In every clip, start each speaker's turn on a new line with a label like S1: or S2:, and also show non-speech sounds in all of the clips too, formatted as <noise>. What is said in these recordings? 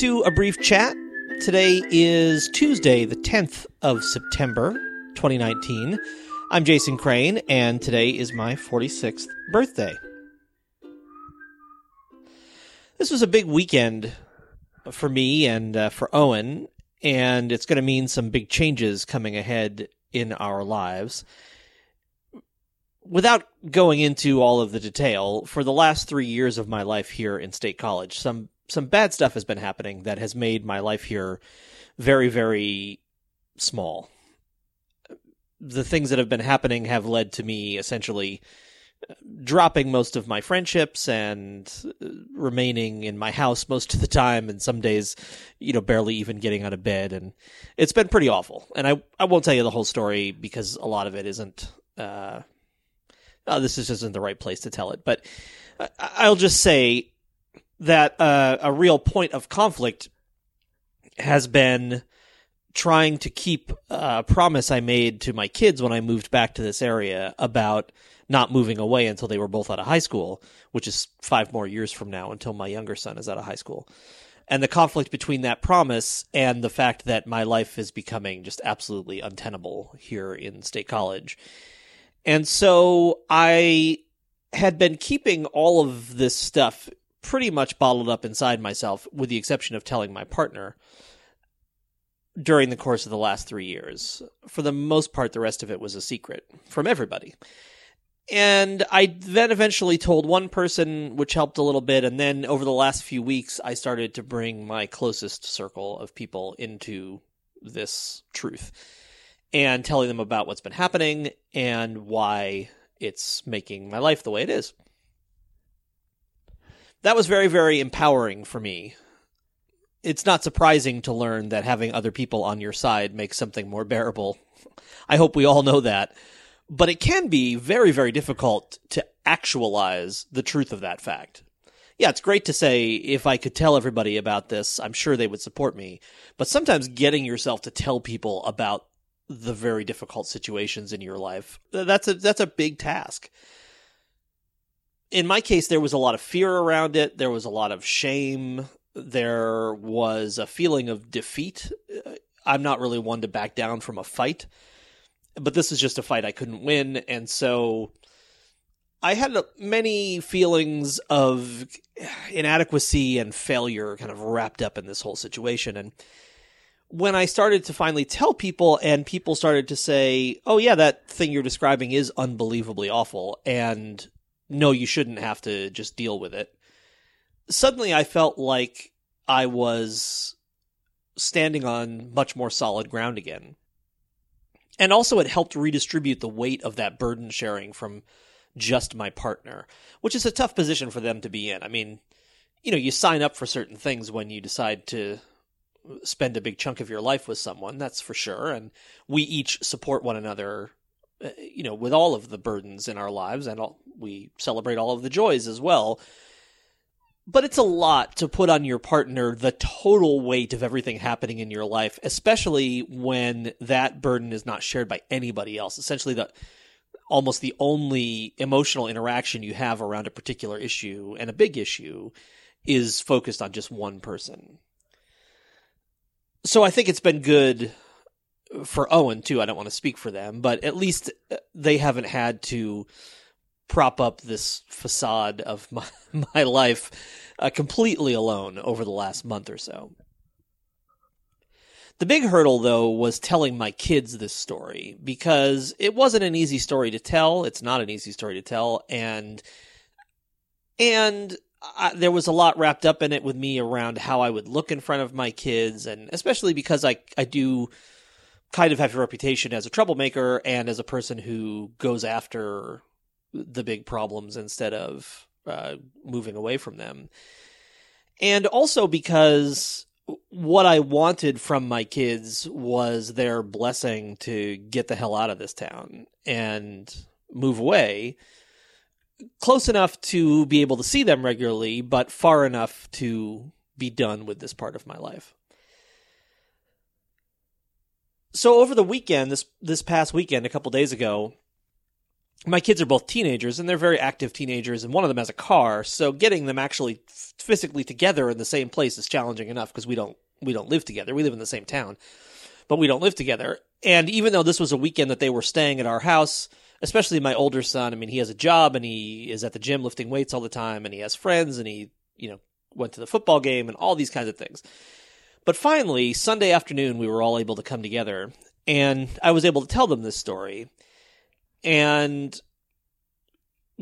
S1: To a brief chat. Today is Tuesday, the 10th of September, 2019. I'm Jason Crane, and today is my 46th birthday. This was a big weekend for me and uh, for Owen, and it's going to mean some big changes coming ahead in our lives. Without going into all of the detail, for the last three years of my life here in State College, some some bad stuff has been happening that has made my life here very, very small. The things that have been happening have led to me essentially uh, dropping most of my friendships and uh, remaining in my house most of the time and some days you know barely even getting out of bed. And it's been pretty awful. And i i won't tell you the whole story because a lot of it isn't uh oh, this is isn't the right place to tell it. But i'll just say that uh, a real point of conflict has been trying to keep a promise I made to my kids when I moved back to this area about not moving away until they were both out of high school, which is five more years from now until my younger son is out of high school. And the conflict between that promise and the fact that my life is becoming just absolutely untenable here in State College. And so I had been keeping all of this stuff pretty much bottled up inside myself, with the exception of telling my partner during the course of the last three years. For the most part, the rest of it was a secret from everybody. And I then eventually told one person, which helped a little bit. And then over the last few weeks, I started to bring my closest circle of people into this truth and telling them about what's been happening and why it's making my life the way it is that was very, very empowering for me. It's not surprising to learn that having other people on your side makes something more bearable. <laughs> I hope we all know that. But it can be very, very difficult to actualize the truth of that fact. Yeah, it's great to say if I could tell everybody about this, I'm sure they would support me. But sometimes getting yourself to tell people about the very difficult situations in your life, that's a that's a big task in my case, there was a lot of fear around it. There was a lot of shame. There was a feeling of defeat. Uh, I'm not really one to back down from a fight, but this is just a fight I couldn't win. And so I had many feelings of inadequacy and failure kind of wrapped up in this whole situation. And when I started to finally tell people, and people started to say, Oh, yeah, that thing you're describing is unbelievably awful. And no, you shouldn't have to just deal with it. Suddenly I felt like I was standing on much more solid ground again. And also it helped redistribute the weight of that burden sharing from just my partner, which is a tough position for them to be in. I mean, you know, you sign up for certain things when you decide to spend a big chunk of your life with someone, that's for sure. And we each support one another uh, you know, with all of the burdens in our lives, and all, we celebrate all of the joys as well. But it's a lot to put on your partner the total weight of everything happening in your life, especially when that burden is not shared by anybody else. Essentially, the almost the only emotional interaction you have around a particular issue and a big issue is focused on just one person. So I think it's been good for Owen too. I don't want to speak for them, but at least they haven't had to prop up this facade of <laughs> my, my life uh, completely alone over the last month or so. The big hurdle, though, was telling my kids this story because it wasn't an easy story to tell. It's not an easy story to tell, and and I, there was a lot wrapped up in it with me around how I would look in front of my kids, and especially because I I do kind of have a reputation as a troublemaker and as a person who goes after the big problems instead of uh, moving away from them. And also because what I wanted from my kids was their blessing to get the hell out of this town and move away close enough to be able to see them regularly, but far enough to be done with this part of my life so over the weekend, this this past weekend, a couple days ago, my kids are both teenagers and they're very active teenagers and one of them has a car so getting them actually physically together in the same place is challenging enough because we don't we don't live together. We live in the same town but we don't live together. And even though this was a weekend that they were staying at our house especially my older son i mean he has a job and he is at the gym lifting weights all the time and he has friends and he you know went to the football game and all these kinds of things. But finally sunday afternoon we were all able to come together and i was able to tell them this story and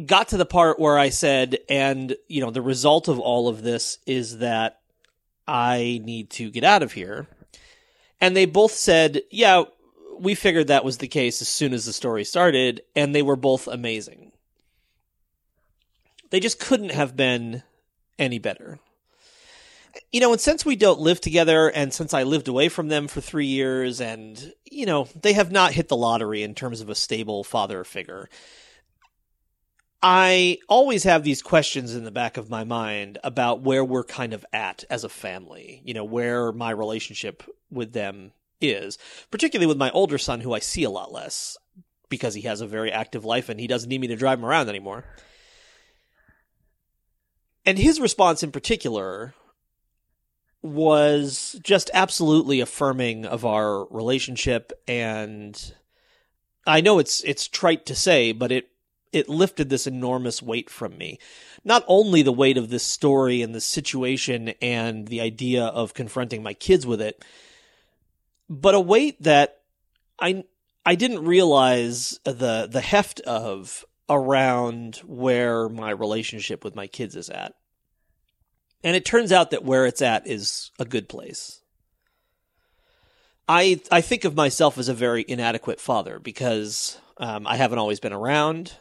S1: got to the part where I said, and you know, the result of all of this is that I need to get out of here. And they both said, yeah, we figured that was the case as soon as the story started, and they were both amazing. They just couldn't have been any better. You know, and since we don't live together, and since I lived away from them for three years, and, you know, they have not hit the lottery in terms of a stable father figure. I always have these questions in the back of my mind about where we're kind of at as a family, you know, where my relationship with them is, particularly with my older son, who I see a lot less because he has a very active life and he doesn't need me to drive him around anymore. And his response in particular was just absolutely affirming of our relationship and I know it's it's trite to say, but it it lifted this enormous weight from me. Not only the weight of this story and this situation and the idea of confronting my kids with it, but a weight that I I didn't realize the the heft of around where my relationship with my kids is at. And it turns out that where it's at is a good place. I I think of myself as a very inadequate father because um, I haven't always been around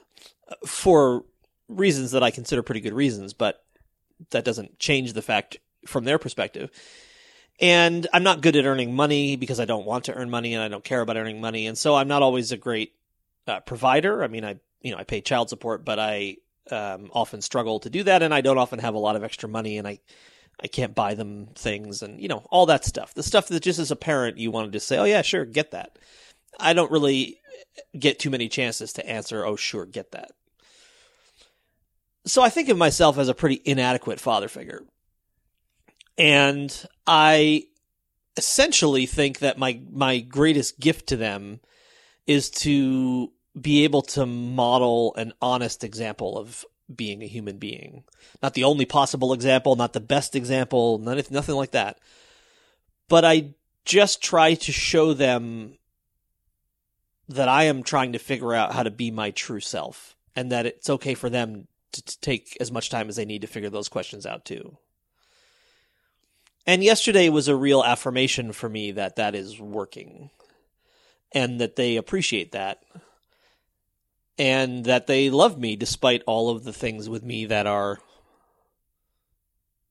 S1: for reasons that I consider pretty good reasons, but that doesn't change the fact from their perspective. And I'm not good at earning money because I don't want to earn money and I don't care about earning money, and so I'm not always a great uh, provider. I mean, I you know I pay child support, but I um, often struggle to do that, and I don't often have a lot of extra money, and I I can't buy them things, and you know all that stuff. The stuff that just as a parent you wanted to say, oh yeah, sure, get that. I don't really get too many chances to answer, oh sure, get that so I think of myself as a pretty inadequate father figure. And I essentially think that my my greatest gift to them is to be able to model an honest example of being a human being. Not the only possible example, not the best example, nothing, nothing like that. But I just try to show them that I am trying to figure out how to be my true self and that it's okay for them to, to take as much time as they need to figure those questions out too. And yesterday was a real affirmation for me that that is working and that they appreciate that and that they love me despite all of the things with me that are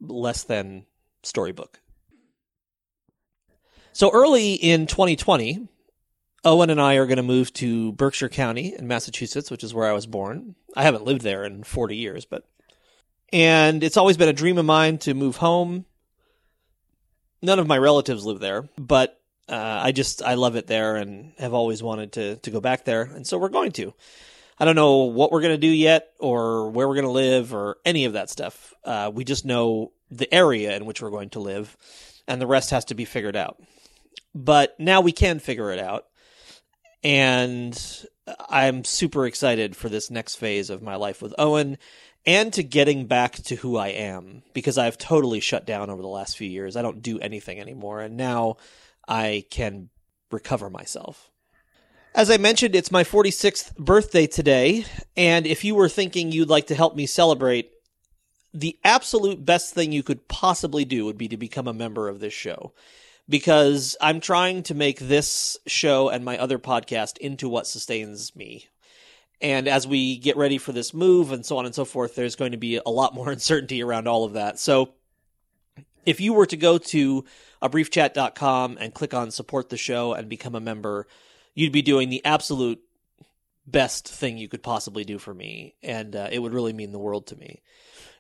S1: less than storybook. So early in 2020, Owen and I are going to move to Berkshire County in Massachusetts, which is where I was born. I haven't lived there in 40 years, but. And it's always been a dream of mine to move home. None of my relatives live there, but uh, I just, I love it there and have always wanted to, to go back there. And so we're going to. I don't know what we're going to do yet or where we're going to live or any of that stuff. Uh, we just know the area in which we're going to live, and the rest has to be figured out. But now we can figure it out and I'm super excited for this next phase of my life with Owen and to getting back to who I am because I've totally shut down over the last few years. I don't do anything anymore, and now I can recover myself. As I mentioned, it's my 46th birthday today, and if you were thinking you'd like to help me celebrate, the absolute best thing you could possibly do would be to become a member of this show because I'm trying to make this show and my other podcast into what sustains me. And as we get ready for this move and so on and so forth, there's going to be a lot more <laughs> uncertainty around all of that. So if you were to go to abriefchat.com and click on support the show and become a member, you'd be doing the absolute best thing you could possibly do for me. And uh, it would really mean the world to me.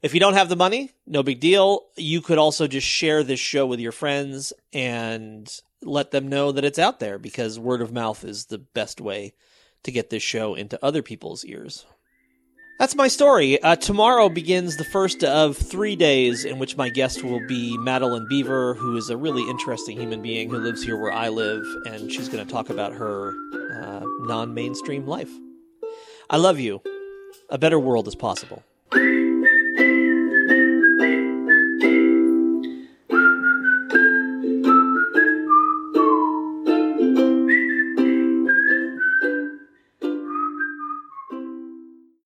S1: If you don't have the money, no big deal. You could also just share this show with your friends and let them know that it's out there because word of mouth is the best way to get this show into other people's ears. That's my story. Uh, tomorrow begins the first of three days in which my guest will be Madeline Beaver, who is a really interesting human being who lives here where I live, and she's going to talk about her uh, non mainstream life. I love you. A better world is possible.